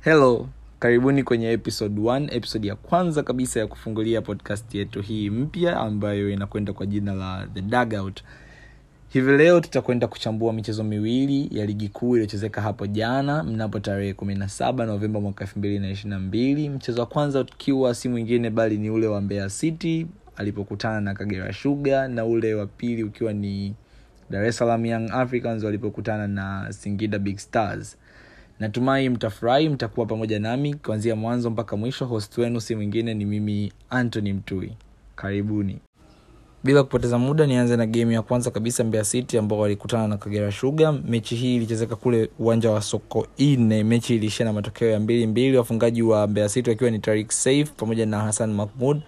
hello karibuni kwenye episode 1 episode ya kwanza kabisa ya kufungulia podcast yetu hii mpya ambayo inakwenda kwa jina la the dugout. Hivi leo tutakwenda kuchambua michezo miwili ya ligi kuu iliyochezeka hapo jana mnapo tarehe 17 novemba mwaka 222 mchezo wa kwanza ukiwa si mwingine bali ni ule wa mbeya city alipokutana na kagera shuga na ule wa pili ukiwa ni dar es salaam young africans walipokutana na singida big stars natumai mtafurahi mtakuwa pamoja nami kuanzia mwanzo mpaka mwisho. Host wenu si mwingine ni mimi antony mtui. Karibuni. Bila kupoteza muda nianze na gemu ya kwanza kabisa mbeya city ambao walikutana na kagera shuga mechi hii ilichezeka kule uwanja wa soko ine mechi iliishia na matokeo ya mbili mbili. Wafungaji wa mbeya city wakiwa ni tarik saif pamoja na hassan mahmud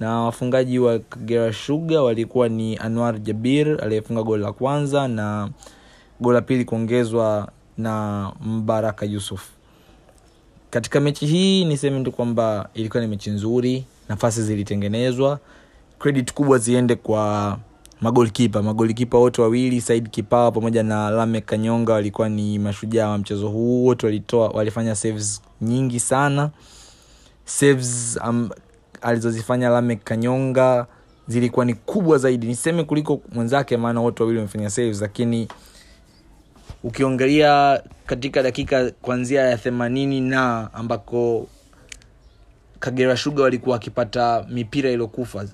na wafungaji wa kagera shuga walikuwa ni anwar jabir aliyefunga goli la kwanza na goli la pili kuongezwa na mbaraka yusuf. Katika mechi hii niseme tu kwamba ilikuwa ni mechi nzuri nafasi zilitengenezwa credit kubwa ziende kwa magolkipa. Magolkipa wote wawili said kipawa pamoja na lame kanyonga walikuwa ni mashujaa wa mchezo huu. Wote walitoa walifanya saves nyingi sana. Saves um, alizozifanya lame kanyonga zilikuwa ni kubwa zaidi. Niseme kuliko mwenzake maana wote wawili wamefanya saves lakini ukiongelea katika dakika kuanzia ya themanini na ambako kagera shuga walikuwa wakipata mipira iliyokufa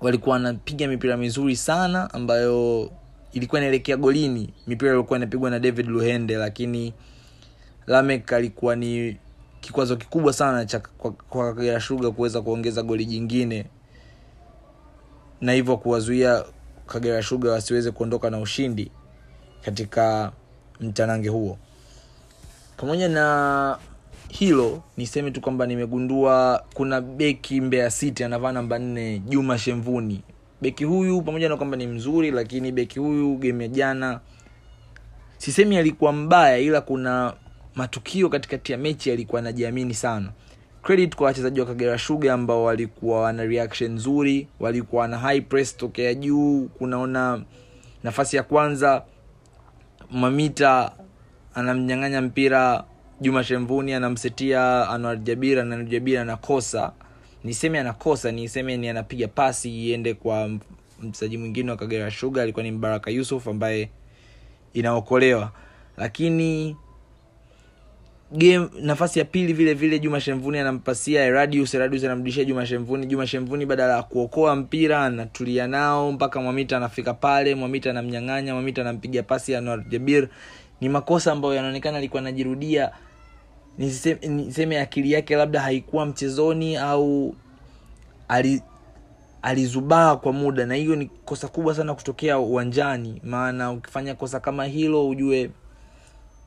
walikuwa wanapiga mipira mizuri sana ambayo ilikuwa inaelekea golini. Mipira iliokuwa inapigwa na david luhende lakini lamek alikuwa ni kikwazo kikubwa sana cha kwa kagera shuga kuweza kuongeza goli jingine na hivyo kuwazuia kagera shuga wasiweze kuondoka na ushindi katika mtanange huo. Pamoja na hilo niseme tu kwamba nimegundua kuna beki mbeya city anavaa namba nne juma shemvuni. Beki huyu pamoja na kwamba ni mzuri lakini beki huyu game ya jana sisemi alikuwa mbaya ila kuna matukio katikati ya mechi alikuwa anajiamini sana credit kwa wachezaji wa kagera shuga ambao walikuwa wana reaction nzuri walikuwa na high press tokea juu. Kunaona nafasi ya kwanza mamita anamnyang'anya mpira juma shemvuni anamsetia anwar jabir anwar anakosa. Niseme anakosa niseme ni anapiga pasi iende kwa mchezaji mwingine wa kagera shuga alikuwa ni mbaraka yusuf ambaye inaokolewa. Lakini game nafasi ya pili vile vile juma shemvuni anampasia eradius eradius anamrudishia juma shemvuni juma shemvuni badala ya kuokoa mpira anatulia nao mpaka mwamita anafika pale mwamita anamnyang'anya mwamita anampiga pasi anwar jabir ni makosa ambayo yanaonekana alikuwa anajirudia. Niseme, akili yake labda haikuwa mchezoni au ali alizubaa kwa muda na hiyo ni kosa kubwa sana kutokea uwanjani. Maana ukifanya kosa kama hilo ujue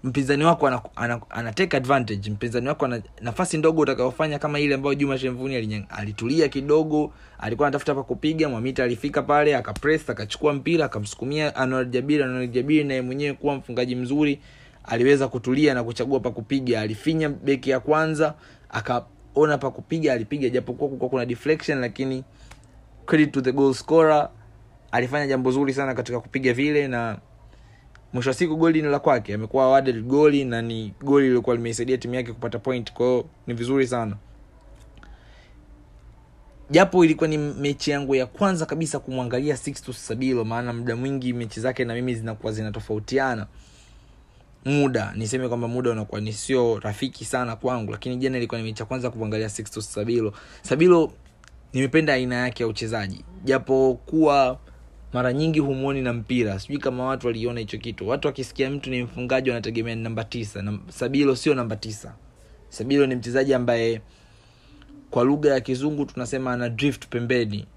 mpinzani wako ana, ana, ana take advantage. Mpinzani wako ana nafasi ndogo utakayofanya kama ile ambayo juma shemvuni alitulia kidogo alikuwa anatafuta pa kupiga mwamita alifika pale akapress akachukua mpira akamsukumia anwar jabir. Anwar jabir naye mwenyewe kuwa mfungaji mzuri aliweza kutulia na kuchagua pa kupiga. Alifinya beki ya kwanza akaona pa kupiga alipiga. Japokuwa kulikuwa kuna deflection lakini credit to the goal scorer alifanya jambo zuri sana katika kupiga vile na mwisho wa siku goli ni la kwake. Amekuwa awarded goli na ni goli lilikuwa limeisaidia timu yake kupata point kwao ni vizuri sana. Japo ilikuwa ni mechi yangu ya kwanza kabisa kumwangalia Sabilo maana muda mwingi mechi zake na mimi zinakuwa zinatofautiana. Muda niseme kwamba muda unakuwa ni sio rafiki sana kwangu lakini jana ilikuwa ni mechi ya kwanza kumwangalia Sabilo Sabilo nimependa aina yake ya uchezaji. Japo kuwa mara nyingi humwoni na mpira. Sijui kama watu waliona hicho kitu. Watu wakisikia mtu ni mfungaji wanategemea namba tisa. Sabilo sio namba tisa. Sabilo ni mchezaji ambaye kwa lugha ya kizungu tunasema ana drift pembeni.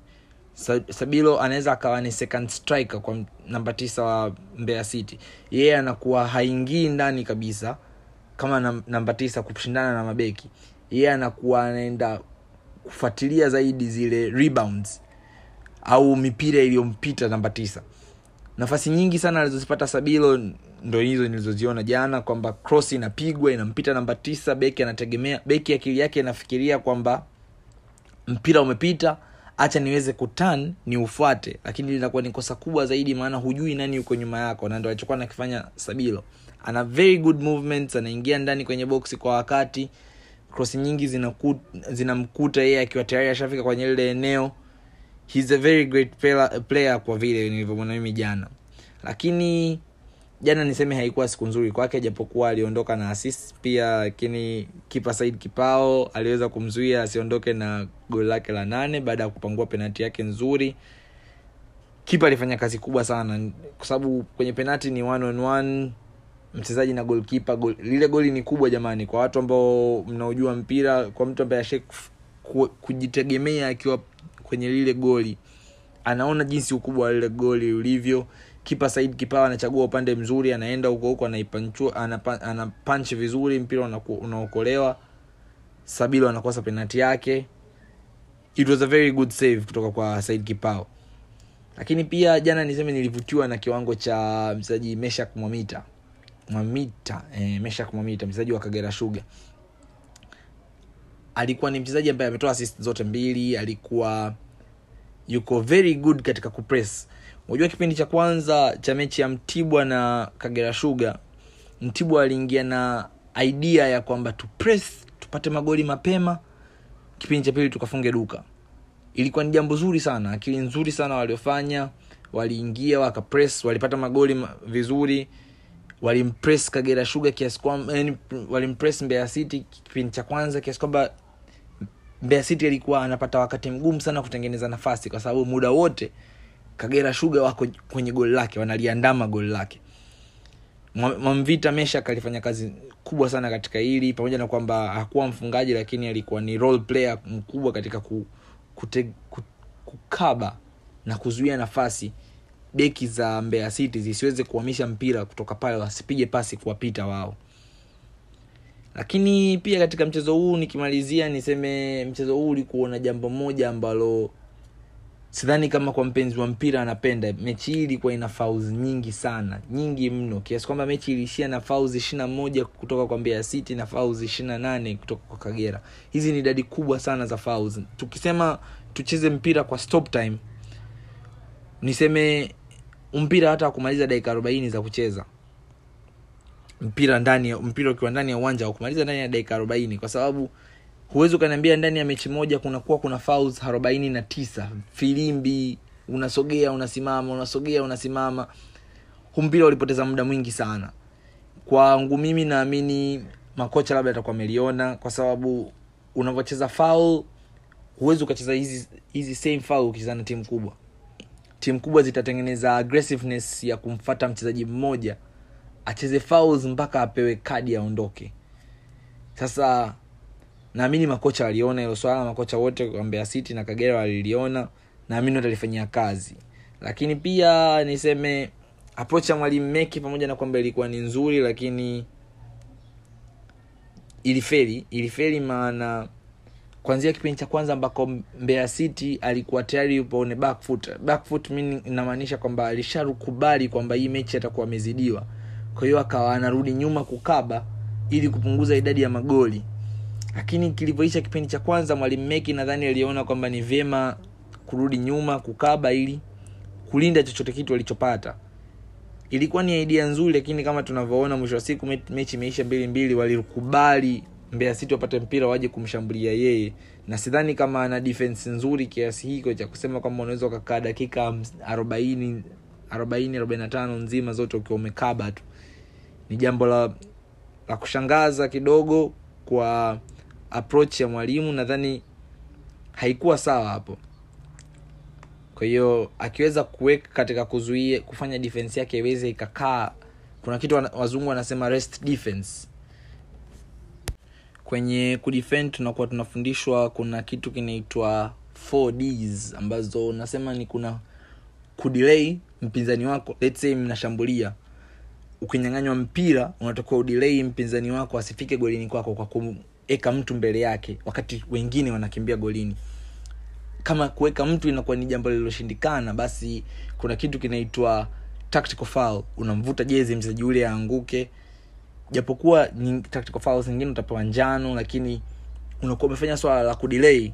Sabilo anaweza akawa ni second striker kwa namba tisa wa mbeya city. Yeye yeah, anakuwa haingii ndani kabisa kama namba tisa kushindana na mabeki. Yeye yeah, anakuwa anaenda kufuatilia zaidi zile rebounds au mipira iliyompita namba tisa. Nafasi nyingi sana alizozipata sabilo ndo hizo nilizoziona jana kwamba cross inapigwa inampita namba tisa beki anategemea beki akili yake inafikiria kwamba mpira umepita hacha niweze kutan ni ufuate lakini linakuwa ni kosa kubwa zaidi maana hujui nani yuko nyuma yako. Na ndo alichokuwa nakifanya sabilo. Ana very good movements anaingia ndani kwenye boksi kwa wakati. Krosi nyingi zinamkuta zinamkuta yeye akiwa tayari ashafika kwenye lile eneo he's a very great player, kwa vile nilivyomwona mimi jana. Lakini jana niseme haikuwa siku nzuri kwake japokuwa aliondoka na assist pia lakini kipa said kipao aliweza kumzuia asiondoke na goli lake la nane baada ya kupangua penati yake nzuri. Kipa alifanya kazi kubwa sana kwa sababu kwenye penati ni one on one mchezaji na golkipa gol, lile goli ni kubwa jamani kwa watu ambao mnaojua mpira kwa mtu ambaye ashe kujitegemea akiwa kwenye lile goli. Anaona jinsi ukubwa wa lile goli ulivyo. Kipa said kipawa anachagua upande mzuri anaenda huko huko anaipanchua anapanchi vizuri mpira unaokolewa. Sabilo anakosa penalti yake. It was a very good save kutoka kwa said kipao lakini pia jana niseme nilivutiwa na kiwango cha mchezaji meshak mwamita mwamita eh, meshak mwamita mchezaji wa kagera shuga alikuwa ni mchezaji ambaye ametoa assist zote mbili alikuwa yuko very good katika kupress. Unajua kipindi cha kwanza cha mechi ya mtibwa na kagera shuga mtibwa aliingia na idea ya kwamba tupress tupate magoli mapema. Kipindi cha pili tukafunge duka. Ilikuwa ni jambo zuri sana akili nzuri sana waliofanya. Waliingia wakapress walipata magoli vizuri. Walimpress kagera shuga kiasi kwamba yani, walimpress mbeya city kipindi cha kwanza kiasi kwamba mbeya city alikuwa anapata wakati mgumu sana kutengeneza nafasi kwa sababu muda wote kagera shuga wako kwenye goli lake wanaliandama goli lake. Mwa- mwamvita meshak alifanya kazi kubwa sana katika hili pamoja na kwamba hakuwa mfungaji lakini alikuwa ni role player mkubwa katika ku, kute, ku, kukaba na kuzuia nafasi beki za mbeya city zisiweze kuhamisha mpira kutoka pale wasipige pasi kuwapita wao lakini pia katika mchezo huu nikimalizia niseme mchezo huu ulikuwa na jambo moja ambalo sidhani kama kwa mpenzi wa mpira anapenda. Mechi hii ilikuwa ina fouls nyingi sana nyingi mno. Kiasi kwamba mechi iliishia na fouls ishirina moja kutoka kwa mbeya city na fouls ishirina nane kutoka kwa kagera. Hizi ni idadi kubwa sana za fouls. Tukisema tucheze mpira kwa stop time niseme mpira hata kumaliza dakika arobaini za kucheza mpira ndani mpira ukiwa ndani ya uwanja kumaliza ndani ya dakika arobaini kwa sababu huwezi ukaniambia ndani ya mechi moja kunakuwa kuna fouls arobaini na tisa. Filimbi unasogea unasimama unasogea unasimama. Mpira ulipoteza muda mwingi sana. Kwangu mimi naamini makocha labda atakuwa ameliona kwa sababu unavyocheza foul huwezi ukacheza hizi hizi same foul ukicheza timu kubwa. Timu kubwa zitatengeneza aggressiveness ya kumfata mchezaji mmoja acheze fouls mpaka apewe kadi aondoke. Sasa naamini makocha waliona hilo swala makocha wote wa mbeya city na kagera waliliona naamini watalifanyia kazi. Lakini pia niseme approach ya mwalimu meki pamoja na kwamba ilikuwa ni nzuri lakini ilifeli. Ilifeli maana kwanzia kipindi cha kwanza ambako mbeya city alikuwa tayari yupo on back foot. Back foot inamaanisha kwamba alishakubali kwamba hii mechi atakuwa amezidiwa kwa hiyo akawa anarudi nyuma kukaba ili kupunguza idadi ya magoli. Lakini kilivyoisha kipindi cha kwanza mwalimu meki nadhani aliona kwamba ni vyema kurudi nyuma kukaba ili kulinda chochote kitu walichopata ilikuwa ni idea nzuri lakini kama tunavyoona mwisho wa siku mechi imeisha mbili mbili walikubali mbea city wapate mpira waje kumshambulia yeye. Na sidhani kama ana defense nzuri kiasi hiko cha kusema kwamba unaweza ukakaa dakika arobaini arobaini arobaini na tano nzima zote ukiwa umekaba tu ni jambo la la kushangaza kidogo kwa approach ya mwalimu nadhani haikuwa sawa hapo. Kwa hiyo akiweza kuweka katika kuzuia kufanya defense yake iweze ikakaa kuna kitu wazungu wanasema rest defense. Kwenye kudefend tunakuwa tunafundishwa kuna kitu kinaitwa 4ds ambazo nasema ni kuna kudelay mpinzani wako let's say mnashambulia ukinyang'anywa mpira unatakiwa udilei mpinzani wako asifike golini kwako kwa kuweka mtu mbele yake wakati wengine wanakimbia golini. Kama kuweka mtu inakuwa ni jambo lililoshindikana basi kuna kitu kinaitwa tactical foul. Unamvuta jezi mchezaji yule aanguke. Japokuwa tactical foul zingine utapewa njano lakini unakuwa umefanya swala la kudilei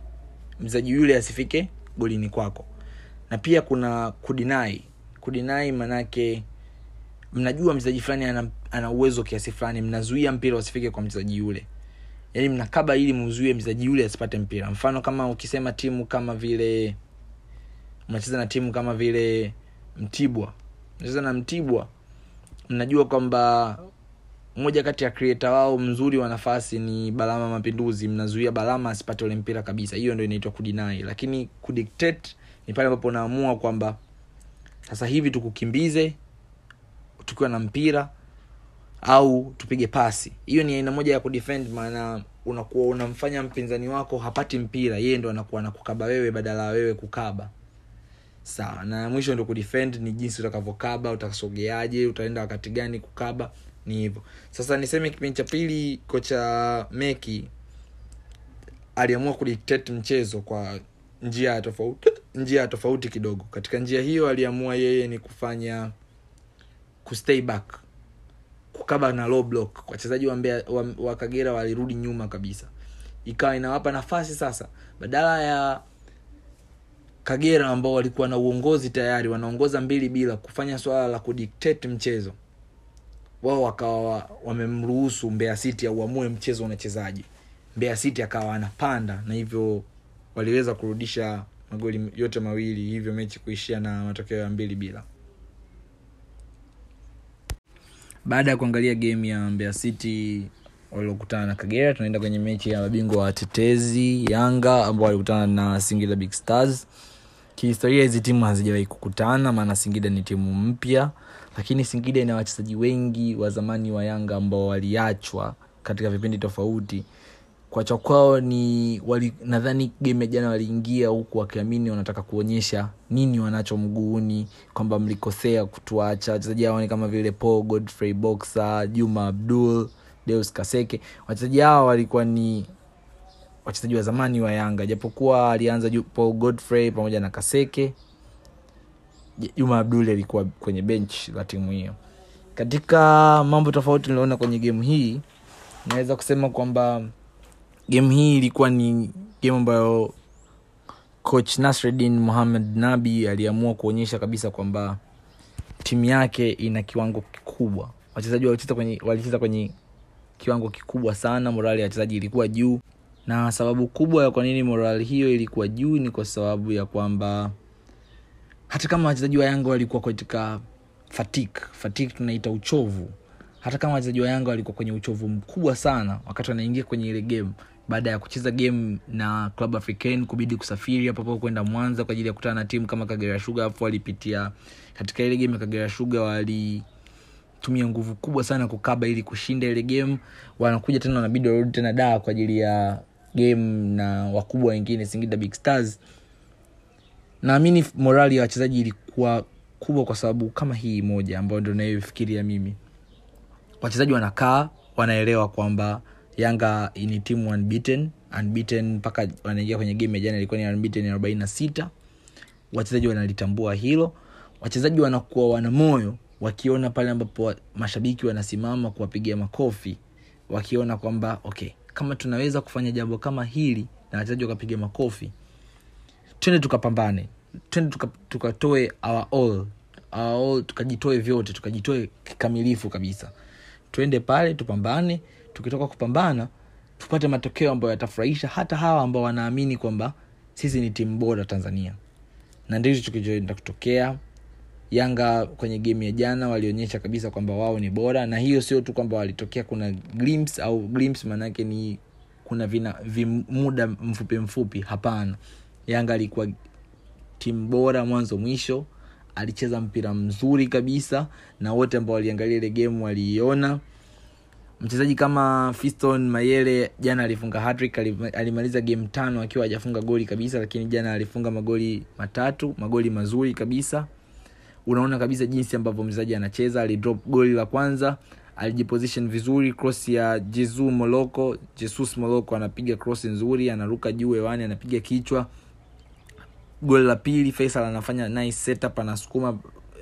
mchezaji yule asifike golini kwako. Na pia kuna kudinai. Kudinai manake mnajua mchezaji fulani ana, ana uwezo kiasi fulani mnazuia mpira usifike kwa mchezaji yule. Yaani mnakaba ili mzuie mchezaji yule asipate mpira. Mfano kama ukisema timu kama vile mnacheza na timu kama vile mtibwa. Mnacheza na mtibwa mnajua kwamba mmoja kati ya creator wao mzuri wa nafasi ni balama mapinduzi. Mnazuia balama asipate ule mpira kabisa. Hiyo ndo inaitwa kudinai. Lakini kudictate ni pale ambapo unaamua kwamba sasa hivi tukukimbize tukiwa na mpira au tupige pasi. Hiyo ni aina moja ya kudefend maana unakuwa unamfanya mpinzani wako hapati mpira yeye ndo anakuwa nakukaba wewe badala ya wewe kukaba. Sawa na mwisho ndo kudefend ni jinsi utakavyokaba utasogeaje utaenda wakati gani kukaba ni hivyo. Sasa niseme kipindi cha pili kocha meki aliamua kudictate mchezo kwa njia ya tofauti njia ya tofauti kidogo. Katika njia hiyo aliamua yeye ni kufanya kustay back kukaba na low block. Wachezaji wa, mbea, wa, wa kagera walirudi nyuma kabisa. Ikawa inawapa nafasi sasa. Badala ya kagera ambao walikuwa na uongozi tayari wanaongoza mbili bila kufanya swala la kudictate mchezo wao wakawa wa- wamemruhusu mbea city auamue mchezo unachezaji mbea city akawa anapanda na hivyo waliweza kurudisha magoli yote mawili hivyo mechi kuishia na matokeo ya mbili bila baada ya kuangalia game ya mbeya city waliokutana na kagera tunaenda kwenye mechi ya mabingwa watetezi yanga ambao walikutana na singida big stars. Kihistoria hizi timu hazijawahi kukutana maana singida ni timu mpya. Lakini singida ina wachezaji wengi wa zamani wa yanga ambao waliachwa katika vipindi tofauti kwacha kwao ni nadhani game jana waliingia huku wakiamini wanataka kuonyesha nini wanacho mguuni kwamba mlikosea kutuacha. Wachezaji hao ni kama vile paul godfrey boxer juma abdul deus kaseke. Wachezaji hawa walikuwa ni wachezaji wa zamani wa yanga japokuwa alianza paul godfrey pamoja na kaseke. Juma abdul alikuwa kwenye bench la timu hiyo. Katika mambo tofauti niliona kwenye game hii naweza kusema kwamba game hii ilikuwa ni game ambayo coach nasreddin muhamed nabi aliamua kuonyesha kabisa kwamba timu yake ina kiwango kikubwa. Wachezaji walicheza kwenye, walicheza kwenye kiwango kikubwa sana morali ya wachezaji ilikuwa juu. Na sababu kubwa ya kwa nini morali hiyo ilikuwa juu ni kwa sababu ya kwamba hata kama wachezaji wa yanga walikuwa katika fatik fatik tunaita uchovu. Hata kama wachezaji wa yanga walikuwa kwenye uchovu mkubwa sana wakati wanaingia kwenye ile game baada ya kucheza game na club african kubidi kusafiri hapo kwenda mwanza kwa ajili ya kukutana na timu kama kagera shuga afu walipitia katika ile game ya kagera shuga wali tumia nguvu kubwa sana kukaba ili kushinda ile game. Wanakuja tena wanabidi warudi tena daa kwa ajili ya game na wakubwa wengine singida big stars. Naamini morali ya wachezaji ilikuwa kubwa kwa sababu kama hii moja ambayo ndo nayofikiria mimi. Wachezaji wanakaa wanaelewa kwamba yanga ni timu unbeaten unbeaten mpaka wanaingia kwenye game ya jana ilikuwa ni unbeaten arobaini na sita. Wachezaji wanalitambua hilo. Wachezaji wanakuwa wana moyo wakiona pale ambapo mashabiki wanasimama kuwapigia makofi wakiona kwamba okay kama tunaweza kufanya jambo kama hili na wachezaji wakapiga makofi twende tukapambane. Twende tuka- our all, our all tukajitoe vyote tukajitoe kikamilifu kabisa. Twende pale tupambane tukitoka kupambana tupate matokeo ambayo yatafurahisha hata hawa ambao wanaamini kwamba sisi ni timu bora tanzania. Na ndicho kilichoenda kutokea. Yanga kwenye game ya jana walionyesha kabisa kwamba wao ni bora na hiyo sio tu kwamba walitokea kuna glimpse au glimpse maanaake ni kuna vina vimuda mfupi mfupi hapana. Yanga alikuwa timu bora mwanzo mwisho alicheza mpira mzuri kabisa na wote ambao waliangalia ile game waliiona mchezaji kama fiston mayele jana alifunga hattrick alimaliza game tano akiwa hajafunga goli kabisa lakini jana alifunga magoli matatu magoli mazuri kabisa. Unaona kabisa jinsi ambavyo mchezaji anacheza alidrop goli la kwanza alijiposition vizuri cross ya jesu moloko jesus moloko anapiga cross nzuri anaruka juu hewani anapiga kichwa. Goli la pili faisal anafanya nice setup anasukuma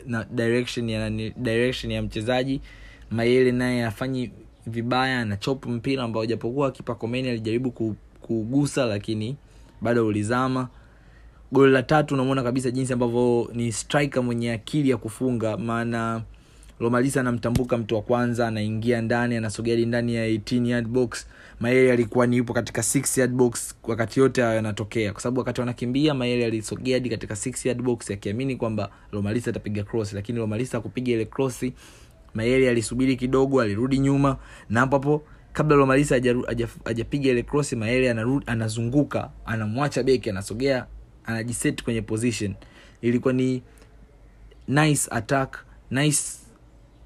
na direction ya direction ya mchezaji. Mayele naye afanyi vibaya anachop mpira ambao japokuwa kipa komeni alijaribu ku- kugusa lakini bado ulizama. Goli la tatu unamwona kabisa jinsi ambavyo ni striker mwenye akili ya kufunga maana lomalisa anamtambuka mtu wa kwanza anaingia ndani anasogea ndani ya 18 yard box. Mayele alikuwa ni yupo katika 6 yard box wakati yote hayo yanatokea. Kwa sababu wakati wanakimbia mayele alisogea hadi katika 6 yard box akiamini kwamba lomalisa atapiga cross. Lakini lomalisa akupiga ile cross mayele alisubiri kidogo alirudi nyuma. Na hapo hapo kabla lomalisa hajapiga ile cross mayele anazunguka anamwacha beki anasogea anajiset kwenye position. Ilikuwa ni nice attack nice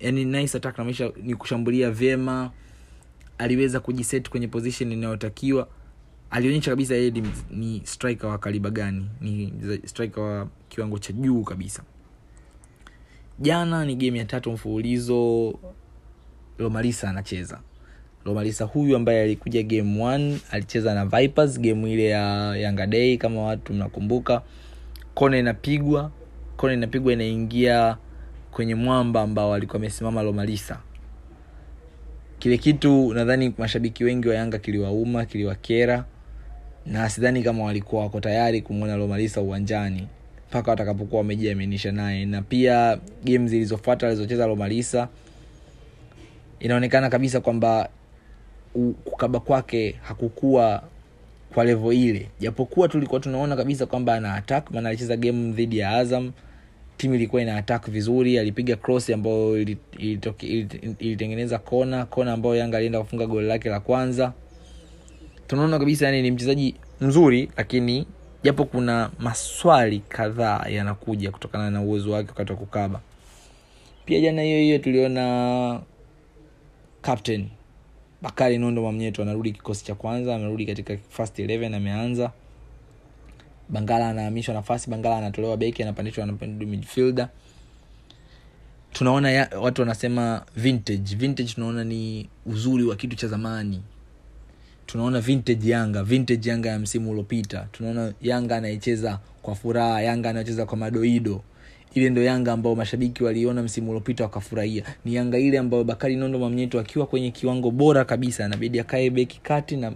yani nice attack namaanisha ni kushambulia vyema. Aliweza kujiset kwenye position inayotakiwa. Alionyesha kabisa yeye ni striker wa kaliba gani ni striker wa kiwango cha juu kabisa jana ni game ya tatu mfululizo lomalisa anacheza. Lomalisa huyu ambaye alikuja game one alicheza na vipers game ile ya yanga day kama watu mnakumbuka. Kona inapigwa kona inapigwa inaingia kwenye mwamba ambao alikuwa amesimama lomalisa. Kile kitu nadhani mashabiki wengi wa yanga kiliwauma kiliwakera na sidhani kama walikuwa wako tayari kumwona lomalisa uwanjani mpaka watakapokuwa wamejiaminisha naye. Na pia game zilizofuata alizocheza lomalisa inaonekana kabisa kwamba kukaba kwake hakukuwa kwa levo ile. Japokuwa tulikuwa tunaona kabisa kwamba ana attack maana alicheza game dhidi ya azam. Timu ilikuwa ina attack vizuri alipiga cross ambayo ilitengeneza kona kona ambayo yanga alienda kufunga goli lake la kwanza. Tunaona kabisa yani ni mchezaji mzuri lakini japo kuna maswali kadhaa yanakuja kutokana na uwezo wake wakati wa kukaba. Pia jana hiyo hiyo tuliona captain bakari nondo mamnyeto anarudi kikosi cha kwanza amerudi katika first 11 ameanza. Bangala anahamishwa nafasi bangala anatolewa beki anapandishwa midfielder. Tunaona ya, watu wanasema vintage. Vintage tunaona ni uzuri wa kitu cha zamani tunaona vintage yanga vintage yanga ya msimu uliopita. Tunaona yanga anayecheza kwa furaha yanga anayecheza kwa madoido. Ile ndo yanga ambao mashabiki waliona msimu uliopita wakafurahia. Ni yanga ile ambayo bakari nondo mamnyeto akiwa kwenye kiwango bora kabisa anabidi akae beki kati na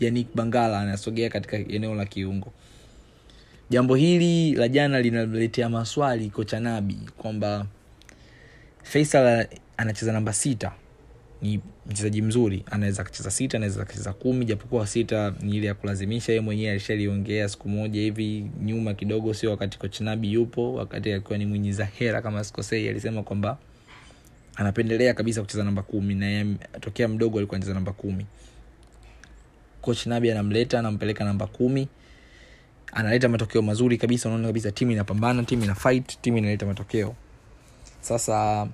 yanik bangala anasogea katika eneo la kiungo. Jambo hili la jana linaletea maswali kocha nabi kwamba faisal anacheza namba sita ni mchezaji mzuri anaweza akacheza sita anaweza akacheza kumi japokuwa sita ni ile ya kulazimisha ye mwenyewe alishaliongea siku moja hivi nyuma kidogo sio wakati kochinabi yupo wakati akiwa ni mwinyi hera kama sikosei alisema kwamba anapendelea kabisa kucheza namba kumi na tokea mdogo alikuwa anacheza namba kumi. Kochinabi anamleta anampeleka namba kumi analeta matokeo mazuri kabisa unaona kabisa timu inapambana timu ina fight timu inaleta matokeo. Sasa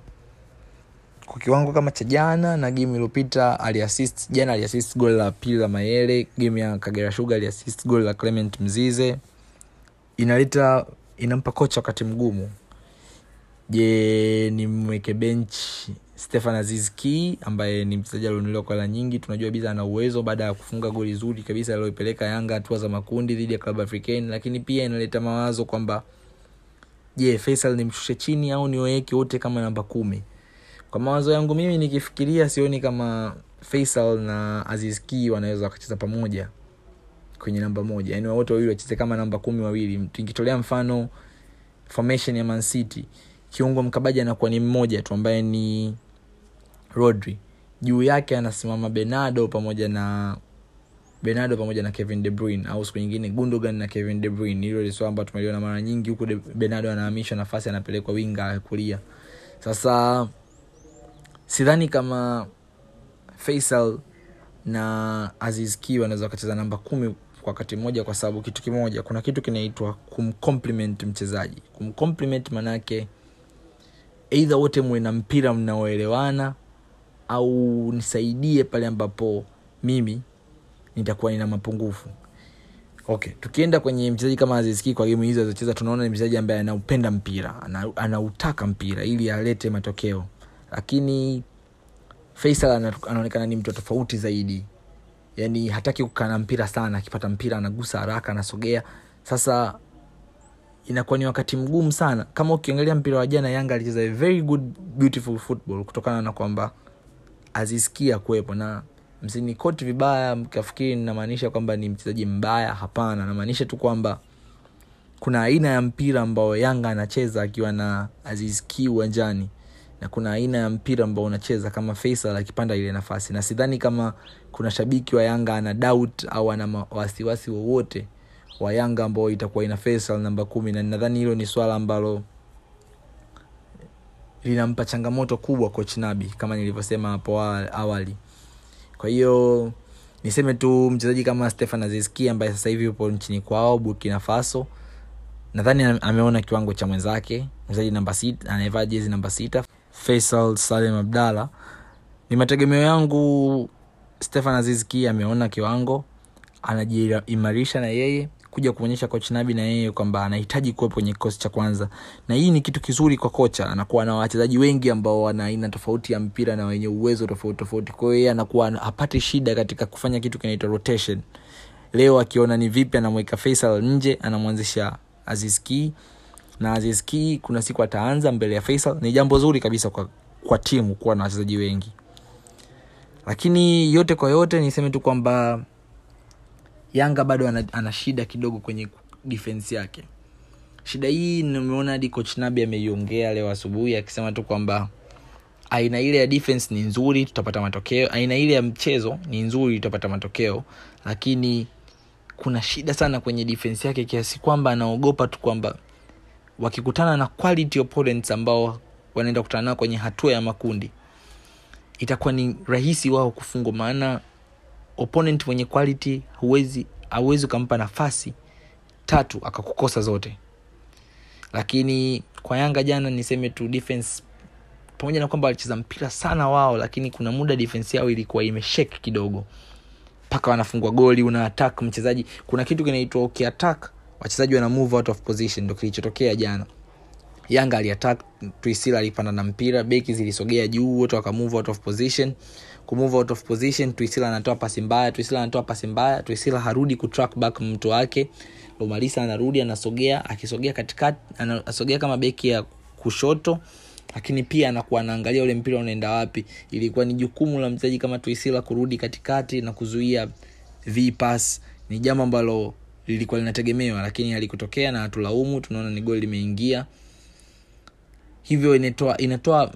kwa kiwango kama cha jana na game iliyopita aliassist jana aliassist goli la pili la mayele game ya kagera shuga aliassist goli la clement mzize. Inaleta inampa kocha wakati mgumu. Je ni mweke bench stefan azizki ambaye ni mchezaji alionuliwa kwa hela nyingi. Tunajua biza ana uwezo baada ya kufunga goli zuri kabisa aliyoipeleka yanga hatua za makundi dhidi ya club african lakini pia inaleta mawazo kwamba je faisal nimshushe chini au niweke wote kama namba kumi kwa mawazo yangu mimi nikifikiria sioni kama faisal na azizki wanaweza wakacheza pamoja kwenye namba moja. Yaani wote wawili wacheze kama namba kumi wawili. Nikitolea mfano formation ya mancity kiungo mkabaji anakuwa ni mmoja tu ambaye ni rodri. Juu yake anasimama benado pamoja na benado pamoja na kevin de bruyne. Au siku nyingine gundogan na kevin de bruyne. Hilo liswa ambao tumeliona mara nyingi huku benado anahamishwa nafasi anapelekwa winga kulia. Sasa sidhani kama faisal na aziz ki wanaweza wakacheza namba kumi kwa wakati mmoja kwa sababu kitu kimoja. Kuna kitu kinaitwa kumcompliment mchezaji. Kumcompliment manake eidha wote mwe na mpira mnaoelewana au nisaidie pale ambapo mimi nitakuwa nina mapungufu. Okay tukienda kwenye mchezaji kama aziski kwa gemu hizo alizocheza tunaona ni mchezaji ambaye anaupenda mpira ana- anautaka mpira ili alete matokeo lakini faisal anaonekana ni mtu tofauti zaidi. Yani hataki kukaa na mpira sana akipata mpira anagusa haraka anasogea. Sasa inakuwa ni wakati mgumu sana. Kama ukiangalia mpira wa jana yanga alicheza very good beautiful football kutokana na kwamba azisikia kuwepo. Na msinikoti vibaya mkafikiri namaanisha kwamba ni mchezaji mbaya hapana. Namaanisha tu kwamba kuna aina ya mpira ambao yanga anacheza akiwa na azizki uwanjani na kuna aina ya mpira ambao unacheza kama Faisal akipanda ile nafasi. Na sidhani kama kuna shabiki wa yanga ana doubt au ana wasiwasi wowote wa yanga ambao itakuwa ina Faisal namba kumi. Na nadhani hilo ni swala ambalo linampa changamoto kubwa coach nabi kama nilivyosema hapo awali. Kwa hiyo niseme tu mchezaji kama stefan aziski ambaye sasa hivi yupo nchini kwao burkina faso nadhani ameona kiwango cha mwenzake mchezaji namba sita anayevaa jezi namba sita faisal Salim abdalla. Ni mategemeo yangu stefan aziski ameona kiwango anajiimarisha na yeye kuja kuonyesha coach nabi na yeye kwamba anahitaji kuwepo kwenye kikosi cha kwanza. Na hii ni kitu kizuri kwa kocha anakuwa na wachezaji wengi ambao wana aina tofauti ya mpira na wenye uwezo tofauti tofauti. Kwa hiyo yeye anakuwa hapati shida katika kufanya kitu kinaitwa rotation. Leo akiona ni vipi anamweka faisal nje anamwanzisha azizki na azizki kuna siku ataanza mbele ya faisal. Ni jambo zuri kabisa kwa, kwa timu kuwa na wachezaji wengi. Lakini yote kwa yote niseme tu kwamba yanga bado ana, ana shida kidogo kwenye defense yake. Shida hii nimeona hadi coach nabi ameiongea leo asubuhi akisema tu kwamba aina ile ya defense ni nzuri tutapata matokeo. Aina ile ya mchezo ni nzuri tutapata matokeo. Lakini kuna shida sana kwenye defense yake kiasi kwamba anaogopa tu kwamba wakikutana na quality opponents ambao wanaenda kukutana nao kwenye hatua ya makundi itakuwa ni rahisi wao kufungwa maana opponent mwenye quality huwezi hauwezi ukampa nafasi tatu akakukosa zote. Lakini kwa yanga jana niseme tu defense pamoja na kwamba walicheza mpira sana wao lakini kuna muda defense yao ilikuwa imeshek kidogo mpaka wanafungwa goli una attack mchezaji. Kuna kitu kinaitwa ukiattack wachezaji wana move out of position ndo kilichotokea jana. Yanga aliattack priscilla alipanda na mpira beki zilisogea juu wote wakamove out of position. Kumove out of position priscilla anatoa pasi mbaya priscilla anatoa pasi mbaya priscilla harudi kutrack back mtu wake. Lomalisa anarudi anasogea akisogea katikati anasogea kama beki ya kushoto lakini pia anakuwa anaangalia ule mpira unaenda wapi. Ilikuwa ni jukumu la mchezaji kama tuisila kurudi katikati na kuzuia vpas ni jambo ambalo lilikuwa linategemewa lakini halikutokea na hatulaumu tunaona ni goli limeingia. Hivyo inatoa inatoa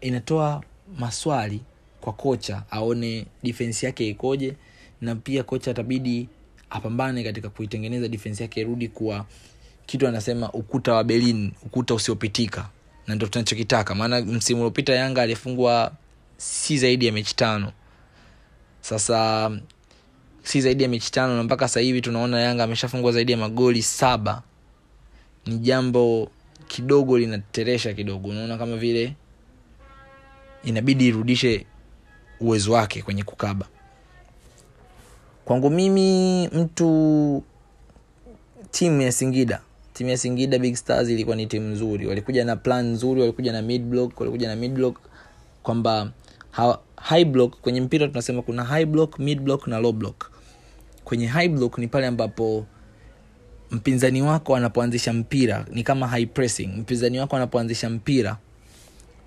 inatoa maswali kwa kocha aone difensi yake ikoje na pia kocha atabidi apambane katika kuitengeneza difensi yake irudi kuwa kitu anasema ukuta wa berlin ukuta usiopitika. Na ndo tunachokitaka maana msimu uliopita yanga alifungwa si zaidi ya mechi tano. Sasa si zaidi ya mechi tano na mpaka sasa hivi tunaona yanga ameshafungwa zaidi ya magoli saba. Ni jambo kidogo linateresha kidogo. Unaona kama vile inabidi irudishe uwezo wake kwenye kukaba. Kwangu mimi mtu timu ya singida timu ya singida big stars ilikuwa ni timu nzuri. Walikuja na plan nzuri walikuja na mid walikuja na mid block kwamba high block kwenye mpira tunasema kuna high block mid block na low block kwenye high block ni pale ambapo mpinzani wako anapoanzisha mpira ni kama high pressing. Mpinzani wako anapoanzisha mpira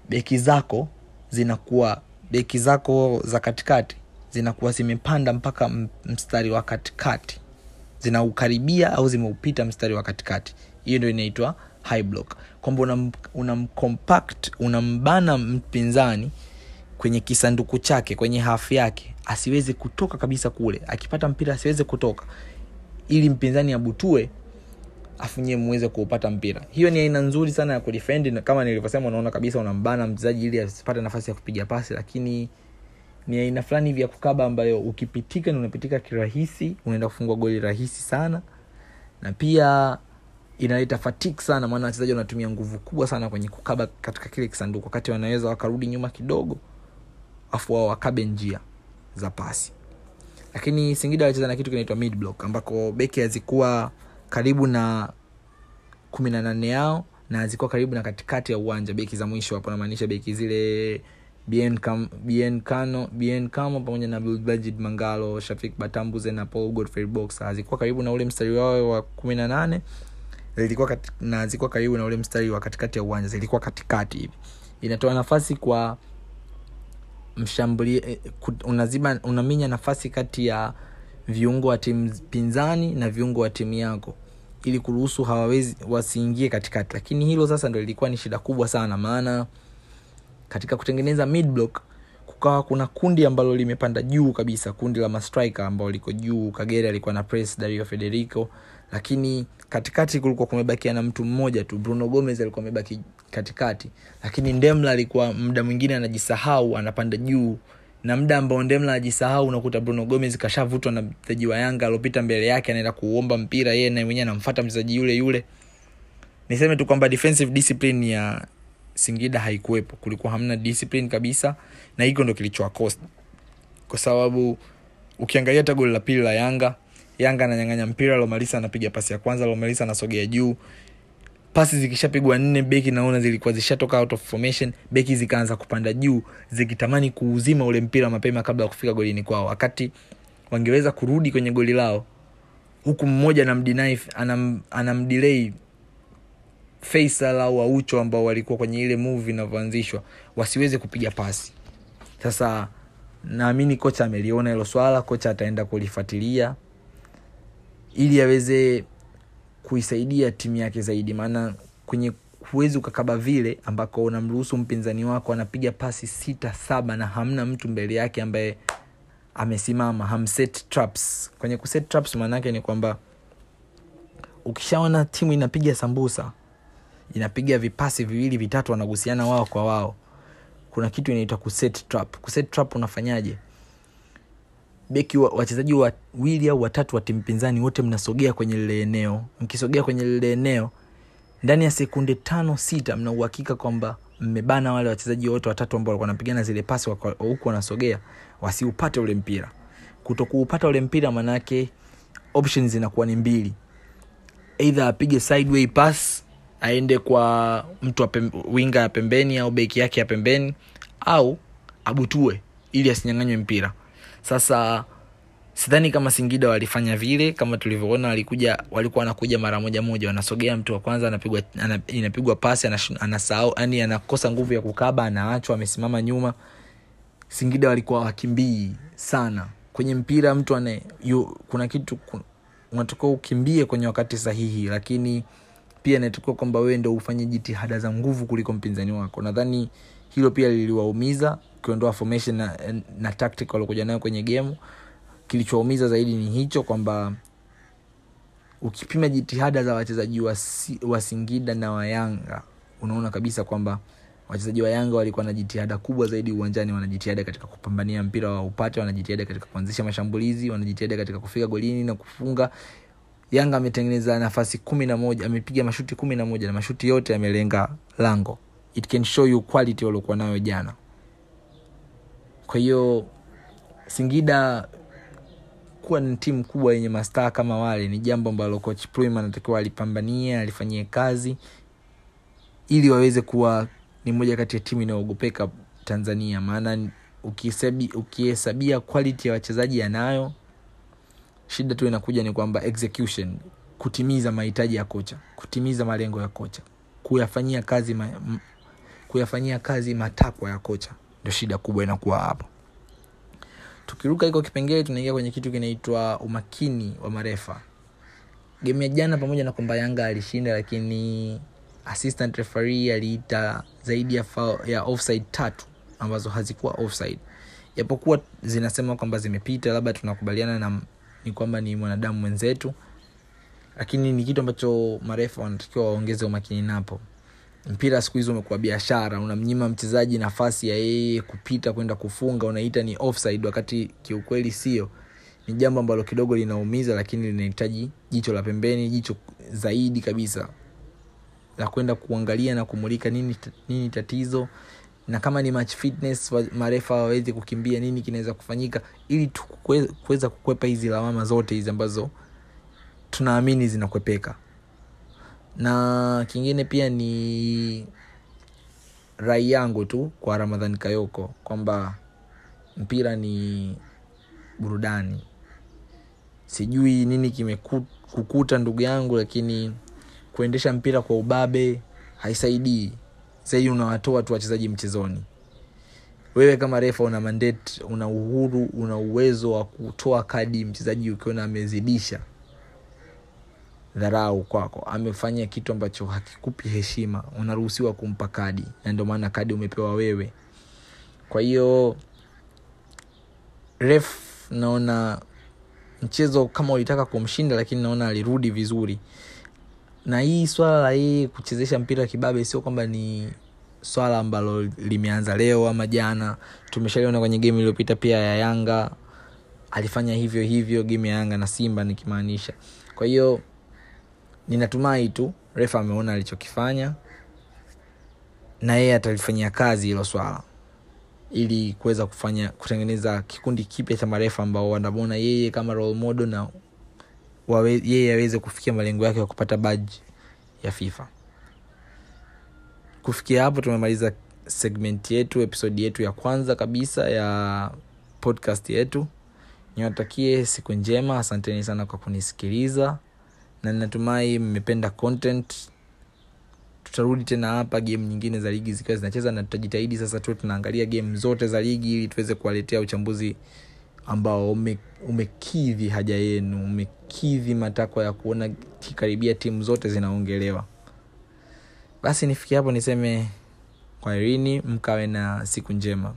beki zako zinakuwa beki zako za katikati zinakuwa zimepanda mpaka mstari wa katikati. Zinaukaribia au zimeupita mstari wa katikati. Hiyo ndio inaitwa high block. Kwamba unam- unamcompact unambana mpinzani kwenye kisanduku chake kwenye hafu yake asiweze kutoka kabisa kule. Akipata mpira asiweze kutoka ili mpinzani abutue afu muweze kuupata mpira. Hiyo ni aina nzuri sana ya kudefend kama nilivyosema unaona kabisa unambana mchezaji ili asipate nafasi ya kupiga pasi lakini ni aina fulani hivi ya kukaba ambayo ukipitika ni unapitika kirahisi unaenda kufungua goli rahisi sana. Na pia inaleta fatik sana maana wachezaji wanatumia nguvu kubwa sana kwenye kukaba katika kile kisanduku. Wakati wanaweza wakarudi nyuma kidogo afu wao wakabe njia za pasi. Lakini singida walicheza na kitu kinaitwa ambako beki hazikuwa karibu na kumi na nane yao na hazikuwa karibu na katikati ya uwanja beki za mwisho hapo namaanisha beki zile bien Kam- bien kano bien kamo pamoja na bajid mangalo shafik batambuze na paul godfrey box. Hazikuwa karibu na ule mstari wao wa kumi na nane zilikuwa na zilikuwa karibu na ule mstari wa katikati ya uwanja zilikuwa katikati hivi. Inatoa nafasi kwa mshambuli eh, unaziba unaminya nafasi kati ya viungo wa timu pinzani na viungo wa timu yako. Ili kuruhusu hawawezi wasiingie katikati. Lakini hilo sasa ndo lilikuwa ni shida kubwa sana. Maana katika kutengeneza mid kukawa kuna kundi ambalo limepanda juu kabisa. Kundi la mastriker ambao liko juu. Kagere alikuwa na press dario federico. Lakini katikati kulikuwa kumebakia na mtu mmoja tu. Bruno gomez alikuwa amebaki katikati. Lakini ndemla alikuwa muda mwingine anajisahau anapanda juu. Na muda ambao ndemla anajisahau unakuta bruno gomez kashavutwa na mchezaji wa yanga aliopita mbele yake anaenda kuomba mpira yeye naye mwenyewe anamfata mchezaji yule yule. Niseme tu kwamba defensive discipline ya singida haikuwepo. Kulikuwa hamna discipline kabisa na hiko ndo kilichowakosta kwa sababu ukiangalia hata goli la pili la yanga yanga ananyang'anya mpira lomalisa anapiga pasi ya kwanza lomalisa anasogea juu pasi zikishapigwa nne beki naona zilikuwa zishatoka out of formation beki zikaanza kupanda juu zikitamani kuuzima ule mpira mapema kabla ya kufika golini kwao. Wakati wangeweza kurudi kwenye goli lao huku mmoja anamdinai anam, anamdelay faisal au aucho ambao walikuwa kwenye ile move inavyoanzishwa wasiweze kupiga pasi. Sasa naamini kocha ameliona hilo swala kocha ataenda kulifuatilia ili aweze kuisaidia timu yake zaidi. Maana kwenye huwezi ukakaba vile ambako unamruhusu mpinzani wako anapiga pasi sita saba na hamna mtu mbele yake ambaye amesimama hamset traps. Kwenye kuset traps maanaake ni kwamba ukishaona timu inapiga sambusa inapiga vipasi viwili vitatu wanagusiana wao kwa wao. Kuna kitu inaitwa kuset trap. Kuset trap unafanyaje beki wa- wachezaji wawili au watatu wa timu pinzani wote mnasogea kwenye lile eneo. Mkisogea kwenye lile eneo ndani ya sekunde tano sita mna uhakika kwamba mmebana wale wachezaji wote watatu ambao walikuwa wanapigana zile pasi huku wanasogea wasiupate ule mpira. Kutokuupata ule mpira manake options zinakuwa ni mbili. Eidha apige sideway pass aende kwa mtu wa pem- winga ya pembeni au beki yake ya pembeni au abutue ili asinyanganywe mpira sasa sidhani kama singida walifanya vile kama tulivyoona walikuja walikuwa wanakuja mara moja moja wanasogea mtu wa kwanza anapigwa inapigwa pasi anasahau yani anakosa nguvu ya kukaba anaachwa amesimama nyuma. Singida walikuwa wakimbii sana. Kwenye mpira mtu ane yu, kuna kitu unatakiwa ukimbie kwenye wakati sahihi lakini pia inatakiwa kwamba wewe ndo ufanye jitihada za nguvu kuliko mpinzani wako. Nadhani hilo pia liliwaumiza ukiondoa formation na, na tactic waliokuja nayo kwenye gemu kilichowaumiza zaidi ni hicho kwamba ukipima jitihada za wachezaji wa, si, wa singida na wayanga unaona kabisa kwamba wachezaji wa yanga walikuwa na jitihada kubwa zaidi uwanjani wanajitihada katika kupambania mpira wa upate wanajitihada katika kuanzisha mashambulizi wanajitihada katika kufika golini na kufunga. Yanga ametengeneza nafasi kumi na moja amepiga mashuti kumi na moja na mashuti yote yamelenga lango. It can show you quality waliokuwa nayo jana kwa hiyo singida kuwa ni timu kubwa yenye mastaa kama wale ni jambo ambalo coach Pluim anatakiwa alipambanie alifanyie kazi ili waweze kuwa ni moja kati ya timu inayoogopeka tanzania. Maana ukihesabia quality ya wachezaji yanayo shida tu inakuja ni kwamba execution kutimiza mahitaji ya kocha kutimiza malengo ya kocha kuyafanyia kazi ma, m, kuyafanyia kazi matakwa ya kocha ndio shida kubwa inakuwa hapo. Tukiruka iko kipengele tunaingia kwenye kitu kinaitwa umakini wa marefa. Game ya jana pamoja na kwamba yanga alishinda lakini assistant referee aliita zaidi ya, foul, ya offside tatu ambazo hazikuwa offside. Japokuwa zinasema kwamba zimepita labda tunakubaliana na ni kwamba ni mwanadamu mwenzetu lakini ni kitu ambacho marefa wanatakiwa waongeze umakini napo mpira siku hizi umekuwa biashara unamnyima mchezaji nafasi ya yeye kupita kwenda kufunga unaita ni offside wakati kiukweli sio. Ni jambo ambalo kidogo linaumiza lakini linahitaji jicho la pembeni jicho zaidi kabisa la kwenda kuangalia na kumulika nini, nini tatizo na kama ni match fitness marefa wawezi kukimbia nini kinaweza kufanyika ili kuweza kukwepa hizi lawama zote hizi ambazo tunaamini zinakwepeka na kingine pia ni rai yangu tu kwa ramadhan kayoko kwamba mpira ni burudani. Sijui nini kimekukuta ndugu yangu lakini kuendesha mpira kwa ubabe haisaidii. Sahii unawatoa tu wachezaji mchezoni. Wewe kama refa una mandate una uhuru una uwezo wa kutoa kadi mchezaji ukiona amezidisha dharau kwako. Amefanya kitu ambacho hakikupi heshima. Unaruhusiwa kumpa kadi. Na ndio maana kadi umepewa wewe. Kwa hiyo ref naona mchezo kama ulitaka kumshinda lakini naona alirudi vizuri. Na hii swala la hii kuchezesha mpira kibabe sio kwamba ni swala ambalo limeanza leo ama jana. Tumeshaliona kwenye gemu iliyopita pia ya yanga. Alifanya hivyo hivyo gemu ya yanga na simba nikimaanisha. Kwa hiyo ninatumai tu refa ameona alichokifanya na yeye atalifanyia kazi hilo swala ili kuweza kufanya kutengeneza kikundi kipya cha marefa ambao wanamwona yeye kama role model na wawe, yeye aweze kufikia malengo yake ya kupata baji ya fifa. Kufikia hapo tumemaliza segment yetu episodi yetu ya kwanza kabisa ya podcast yetu. Niwatakie siku njema asanteni sana kwa kunisikiliza na natumai mmependa content. Tutarudi tena hapa game nyingine za ligi zikiwa zinacheza na tutajitahidi sasa tuwe tunaangalia game zote za ligi ili tuweze kuwaletea uchambuzi ambao ume, umekidhi haja yenu umekidhi matakwa ya kuona kikaribia timu zote zinaongelewa. Basi nifikia hapo niseme kwaherini mkawe na siku njema